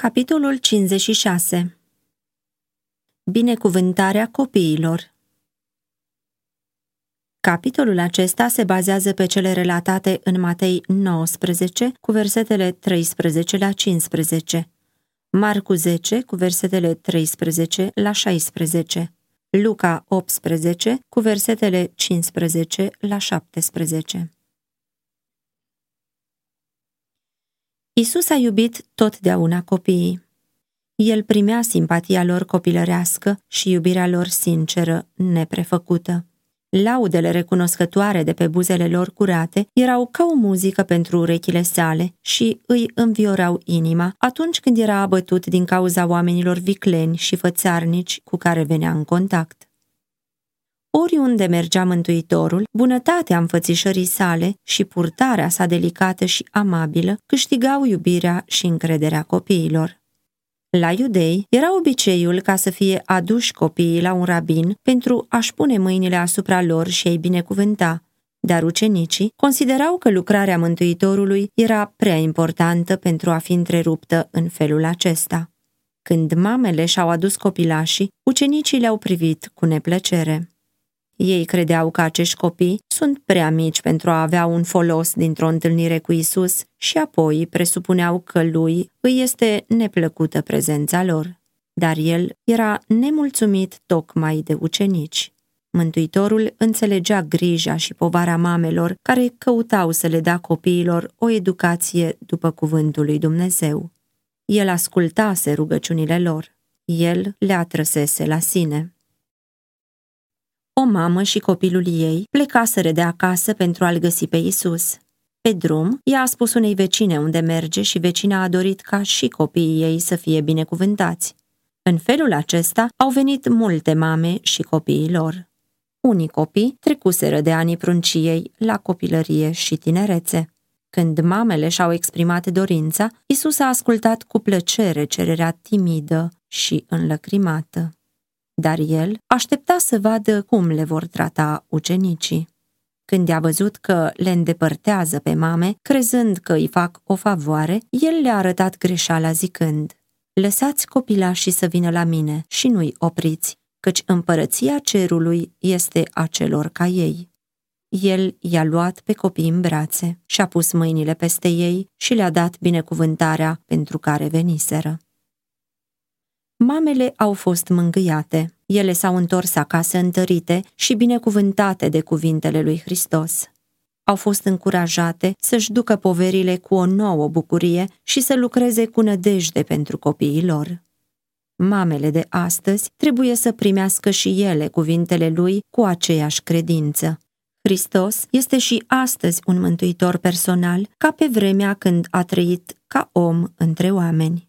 Capitolul 56 Binecuvântarea copiilor. Capitolul acesta se bazează pe cele relatate în Matei 19 cu versetele 13 la 15, Marcu 10 cu versetele 13 la 16, Luca 18 cu versetele 15 la 17. Isus a iubit totdeauna copiii. El primea simpatia lor copilărească și iubirea lor sinceră, neprefăcută. Laudele recunoscătoare de pe buzele lor curate erau ca o muzică pentru urechile sale și îi înviorau inima atunci când era abătut din cauza oamenilor vicleni și fățarnici cu care venea în contact. Oriunde mergea Mântuitorul, bunătatea înfățișării sale și purtarea sa delicată și amabilă câștigau iubirea și încrederea copiilor. La iudei era obiceiul ca să fie aduși copiii la un rabin pentru a-și pune mâinile asupra lor și ei binecuvânta, dar ucenicii considerau că lucrarea Mântuitorului era prea importantă pentru a fi întreruptă în felul acesta. Când mamele și-au adus copilașii, ucenicii le-au privit cu neplăcere. Ei credeau că acești copii sunt prea mici pentru a avea un folos dintr-o întâlnire cu Isus și apoi presupuneau că lui îi este neplăcută prezența lor. Dar el era nemulțumit tocmai de ucenici. Mântuitorul înțelegea grija și povara mamelor care căutau să le dea copiilor o educație după cuvântul lui Dumnezeu. El ascultase rugăciunile lor. El le atrăsese la sine o mamă și copilul ei plecaseră de acasă pentru a-l găsi pe Isus. Pe drum, ea a spus unei vecine unde merge și vecina a dorit ca și copiii ei să fie binecuvântați. În felul acesta au venit multe mame și copiii lor. Unii copii trecuseră de anii prunciei la copilărie și tinerețe. Când mamele și-au exprimat dorința, Isus a ascultat cu plăcere cererea timidă și înlăcrimată dar el aștepta să vadă cum le vor trata ucenicii. Când a văzut că le îndepărtează pe mame, crezând că îi fac o favoare, el le-a arătat greșeala zicând, Lăsați copilașii să vină la mine și nu-i opriți, căci împărăția cerului este a celor ca ei. El i-a luat pe copii în brațe și-a pus mâinile peste ei și le-a dat binecuvântarea pentru care veniseră. Mamele au fost mângâiate, ele s-au întors acasă întărite și binecuvântate de cuvintele lui Hristos. Au fost încurajate să-și ducă poverile cu o nouă bucurie și să lucreze cu nădejde pentru copiii lor. Mamele de astăzi trebuie să primească și ele cuvintele lui cu aceeași credință. Hristos este și astăzi un mântuitor personal, ca pe vremea când a trăit ca om între oameni.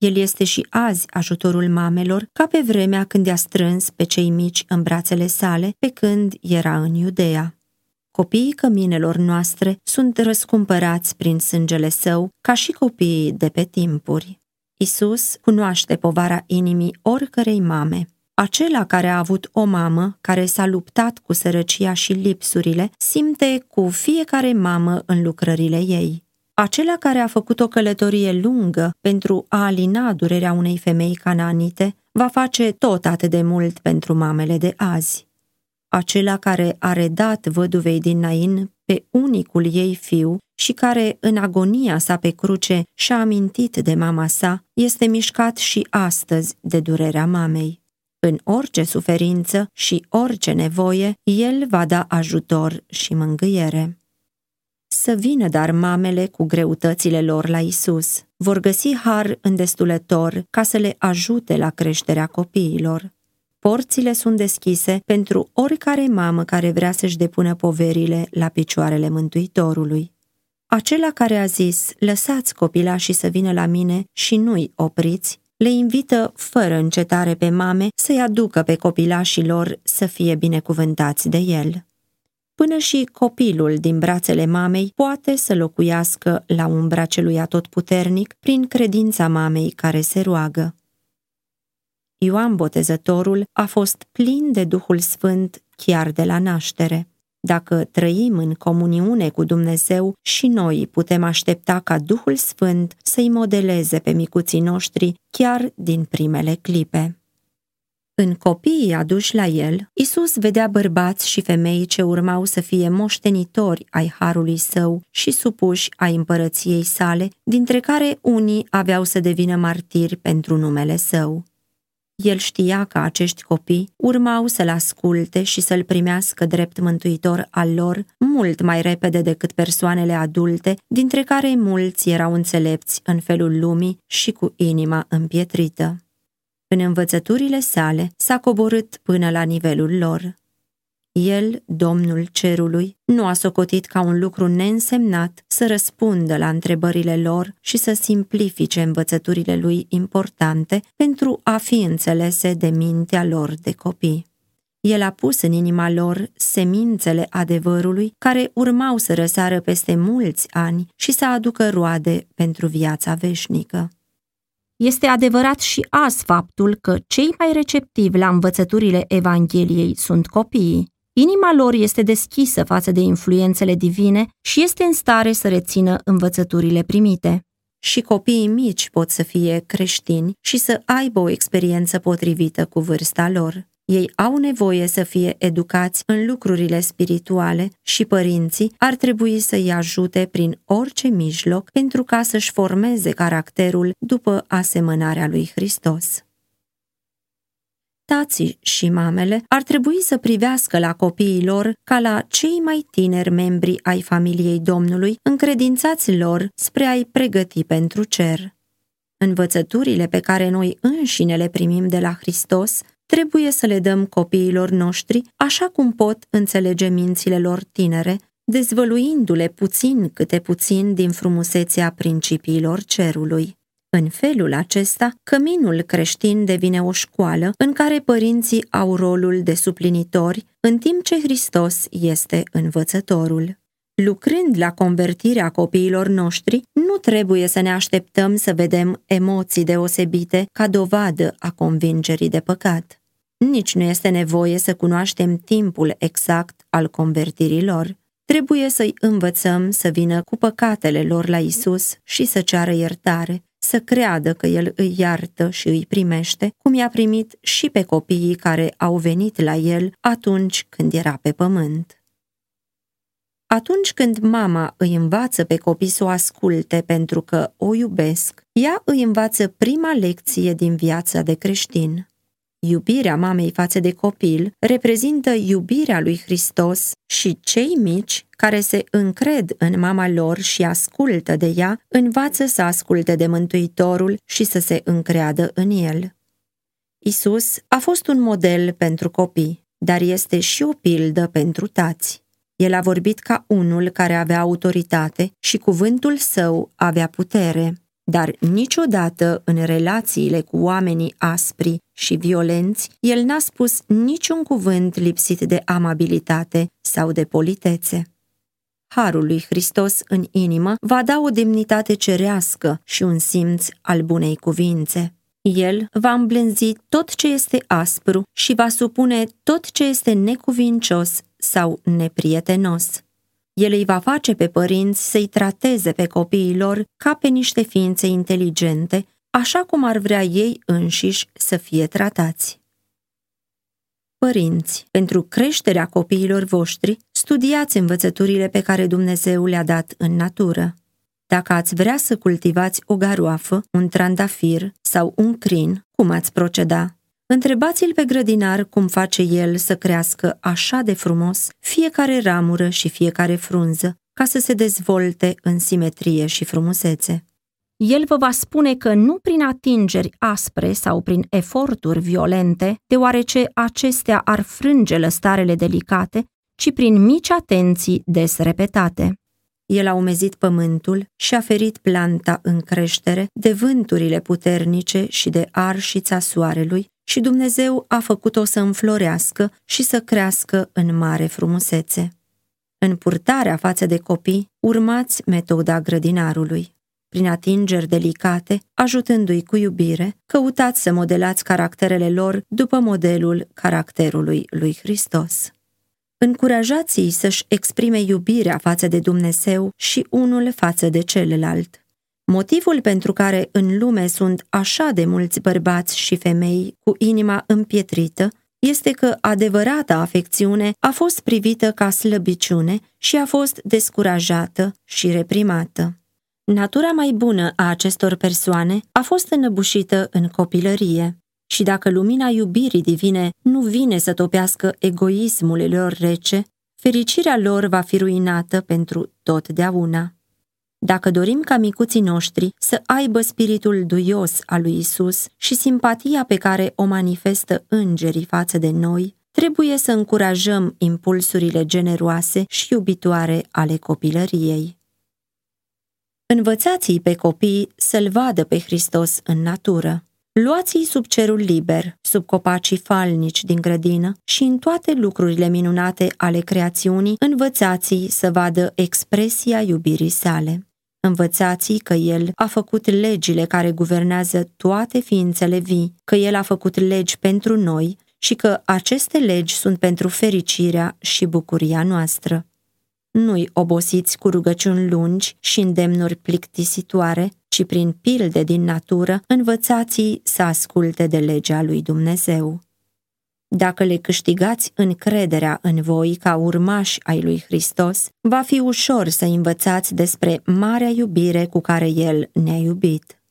El este și azi ajutorul mamelor, ca pe vremea când i-a strâns pe cei mici în brațele sale, pe când era în Iudea. Copiii căminelor noastre sunt răscumpărați prin sângele său, ca și copiii de pe timpuri. Isus cunoaște povara inimii oricărei mame. Acela care a avut o mamă care s-a luptat cu sărăcia și lipsurile, simte cu fiecare mamă în lucrările ei. Acela care a făcut o călătorie lungă pentru a alina durerea unei femei cananite, va face tot atât de mult pentru mamele de azi. Acela care a redat văduvei din Nain pe unicul ei fiu și care, în agonia sa pe cruce, și-a amintit de mama sa, este mișcat și astăzi de durerea mamei. În orice suferință și orice nevoie, el va da ajutor și mângâiere. Să vină dar mamele cu greutățile lor la Isus. Vor găsi har îndestulător ca să le ajute la creșterea copiilor. Porțile sunt deschise pentru oricare mamă care vrea să-și depună poverile la picioarele Mântuitorului. Acela care a zis, lăsați copilașii să vină la mine și nu-i opriți, le invită fără încetare pe mame să-i aducă pe copilașii lor să fie binecuvântați de el până și copilul din brațele mamei poate să locuiască la umbra celui atotputernic prin credința mamei care se roagă. Ioan Botezătorul a fost plin de Duhul Sfânt chiar de la naștere. Dacă trăim în comuniune cu Dumnezeu și noi putem aștepta ca Duhul Sfânt să-i modeleze pe micuții noștri chiar din primele clipe. În copiii aduși la el, Isus vedea bărbați și femei ce urmau să fie moștenitori ai harului său și supuși ai împărăției sale, dintre care unii aveau să devină martiri pentru numele său. El știa că acești copii urmau să-l asculte și să-l primească drept mântuitor al lor mult mai repede decât persoanele adulte, dintre care mulți erau înțelepți în felul lumii și cu inima împietrită. În învățăturile sale s-a coborât până la nivelul lor. El, Domnul Cerului, nu a socotit ca un lucru neînsemnat să răspundă la întrebările lor și să simplifice învățăturile lui importante pentru a fi înțelese de mintea lor de copii. El a pus în inima lor semințele adevărului care urmau să răsară peste mulți ani și să aducă roade pentru viața veșnică. Este adevărat și azi faptul că cei mai receptivi la învățăturile Evangheliei sunt copiii. Inima lor este deschisă față de influențele divine și este în stare să rețină învățăturile primite. Și copiii mici pot să fie creștini și să aibă o experiență potrivită cu vârsta lor. Ei au nevoie să fie educați în lucrurile spirituale și părinții ar trebui să-i ajute prin orice mijloc pentru ca să-și formeze caracterul după asemănarea lui Hristos. Tații și mamele ar trebui să privească la copiii lor ca la cei mai tineri membri ai familiei Domnului, încredințați lor spre a-i pregăti pentru cer. Învățăturile pe care noi înșine le primim de la Hristos trebuie să le dăm copiilor noștri așa cum pot înțelege mințile lor tinere, dezvăluindu-le puțin câte puțin din frumusețea principiilor cerului. În felul acesta, căminul creștin devine o școală în care părinții au rolul de suplinitori, în timp ce Hristos este învățătorul. Lucrând la convertirea copiilor noștri, nu trebuie să ne așteptăm să vedem emoții deosebite ca dovadă a convingerii de păcat. Nici nu este nevoie să cunoaștem timpul exact al convertirii lor. Trebuie să-i învățăm să vină cu păcatele lor la Isus și să ceară iertare, să creadă că El îi iartă și îi primește, cum i-a primit și pe copiii care au venit la El atunci când era pe pământ. Atunci când mama îi învață pe copii să o asculte pentru că o iubesc, ea îi învață prima lecție din viața de creștin. Iubirea mamei față de copil reprezintă iubirea lui Hristos și cei mici care se încred în mama lor și ascultă de ea, învață să asculte de Mântuitorul și să se încreadă în el. Isus a fost un model pentru copii, dar este și o pildă pentru tați. El a vorbit ca unul care avea autoritate și cuvântul său avea putere dar niciodată în relațiile cu oamenii aspri și violenți, el n-a spus niciun cuvânt lipsit de amabilitate sau de politețe. Harul lui Hristos în inimă va da o demnitate cerească și un simț al bunei cuvințe. El va îmblânzi tot ce este aspru și va supune tot ce este necuvincios sau neprietenos. El îi va face pe părinți să-i trateze pe copiii lor ca pe niște ființe inteligente, așa cum ar vrea ei înșiși să fie tratați. Părinți, pentru creșterea copiilor voștri, studiați învățăturile pe care Dumnezeu le-a dat în natură. Dacă ați vrea să cultivați o garoafă, un trandafir sau un crin, cum ați proceda? Întrebați-l pe grădinar cum face el să crească așa de frumos fiecare ramură și fiecare frunză, ca să se dezvolte în simetrie și frumusețe. El vă va spune că nu prin atingeri aspre sau prin eforturi violente, deoarece acestea ar frânge lăstarele delicate, ci prin mici atenții des repetate. El a umezit pământul și a ferit planta în creștere de vânturile puternice și de arșița soarelui și Dumnezeu a făcut-o să înflorească și să crească în mare frumusețe. În purtarea față de copii, urmați metoda grădinarului. Prin atingeri delicate, ajutându-i cu iubire, căutați să modelați caracterele lor după modelul caracterului lui Hristos. Încurajați-i să-și exprime iubirea față de Dumnezeu și unul față de celălalt. Motivul pentru care în lume sunt așa de mulți bărbați și femei cu inima împietrită este că adevărata afecțiune a fost privită ca slăbiciune și a fost descurajată și reprimată. Natura mai bună a acestor persoane a fost înăbușită în copilărie și dacă lumina iubirii divine nu vine să topească egoismul lor rece, fericirea lor va fi ruinată pentru totdeauna. Dacă dorim ca micuții noștri să aibă spiritul duios al lui Isus și simpatia pe care o manifestă îngerii față de noi, trebuie să încurajăm impulsurile generoase și iubitoare ale copilăriei. Învățați-i pe copii să-L vadă pe Hristos în natură. Luați-i sub cerul liber, sub copacii falnici din grădină și în toate lucrurile minunate ale creațiunii, învățați-i să vadă expresia iubirii sale. Învățați că El a făcut legile care guvernează toate ființele vii, că El a făcut legi pentru noi și că aceste legi sunt pentru fericirea și bucuria noastră. Nu-i obosiți cu rugăciuni lungi și îndemnuri plictisitoare, ci prin pilde din natură învățați să asculte de legea lui Dumnezeu. Dacă le câștigați încrederea în voi ca urmași ai lui Hristos, va fi ușor să învățați despre marea iubire cu care El ne-a iubit.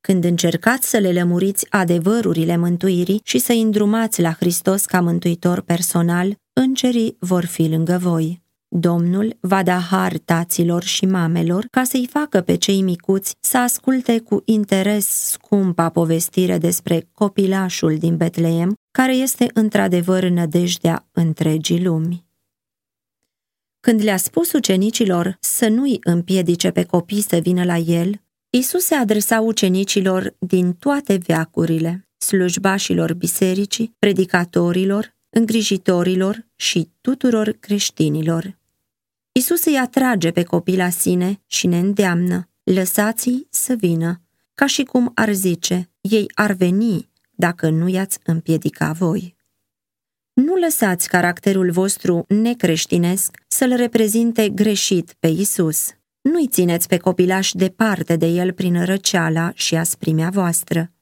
Când încercați să le lămuriți adevărurile mântuirii și să îndrumați la Hristos ca mântuitor personal, îngerii vor fi lângă voi. Domnul va da har taților și mamelor ca să-i facă pe cei micuți să asculte cu interes scumpa povestire despre copilașul din Betleem, care este într-adevăr nădejdea întregii lumi. Când le-a spus ucenicilor să nu-i împiedice pe copii să vină la el, Isus se adresa ucenicilor din toate veacurile, slujbașilor bisericii, predicatorilor, îngrijitorilor și tuturor creștinilor. Isus îi atrage pe copii la sine și ne îndeamnă, lăsați-i să vină, ca și cum ar zice, ei ar veni dacă nu i-ați împiedica voi. Nu lăsați caracterul vostru necreștinesc să-l reprezinte greșit pe Isus. Nu-i țineți pe copilaș departe de el prin răceala și asprimea voastră.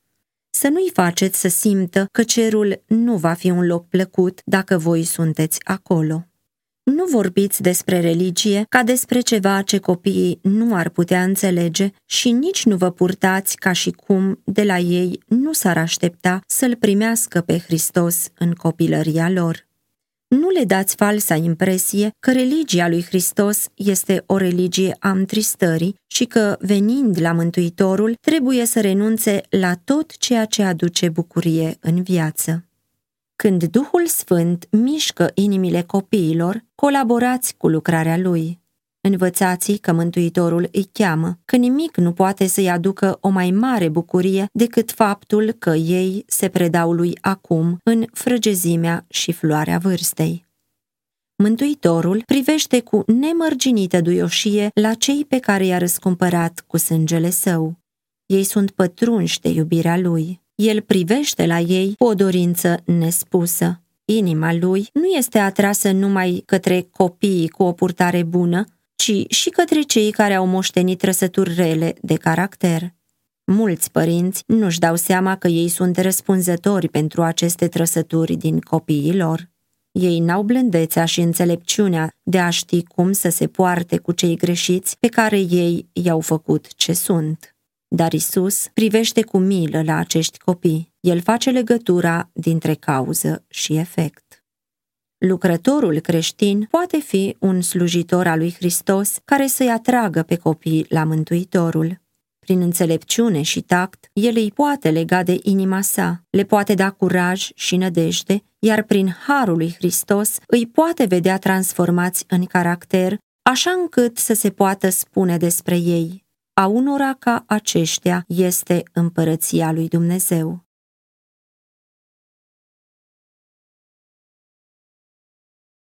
Să nu-i faceți să simtă că cerul nu va fi un loc plăcut dacă voi sunteți acolo. Nu vorbiți despre religie ca despre ceva ce copiii nu ar putea înțelege și nici nu vă purtați ca și cum de la ei nu s-ar aștepta să-L primească pe Hristos în copilăria lor. Nu le dați falsa impresie că religia lui Hristos este o religie a întristării și că, venind la Mântuitorul, trebuie să renunțe la tot ceea ce aduce bucurie în viață. Când Duhul Sfânt mișcă inimile copiilor, colaborați cu lucrarea Lui. Învățați că Mântuitorul îi cheamă, că nimic nu poate să-i aducă o mai mare bucurie decât faptul că ei se predau lui acum în frăgezimea și floarea vârstei. Mântuitorul privește cu nemărginită duioșie la cei pe care i-a răscumpărat cu sângele său. Ei sunt pătrunși de iubirea lui. El privește la ei cu o dorință nespusă. Inima lui nu este atrasă numai către copiii cu o purtare bună, ci și către cei care au moștenit trăsături rele de caracter. Mulți părinți nu-și dau seama că ei sunt răspunzători pentru aceste trăsături din copiii lor. Ei n-au blândețea și înțelepciunea de a ști cum să se poarte cu cei greșiți pe care ei i-au făcut ce sunt. Dar Isus privește cu milă la acești copii. El face legătura dintre cauză și efect. Lucrătorul creștin poate fi un slujitor al lui Hristos care să-i atragă pe copii la Mântuitorul. Prin înțelepciune și tact, el îi poate lega de inima sa, le poate da curaj și nădejde, iar prin harul lui Hristos îi poate vedea transformați în caracter, așa încât să se poată spune despre ei, a unora ca aceștia este împărăția lui Dumnezeu.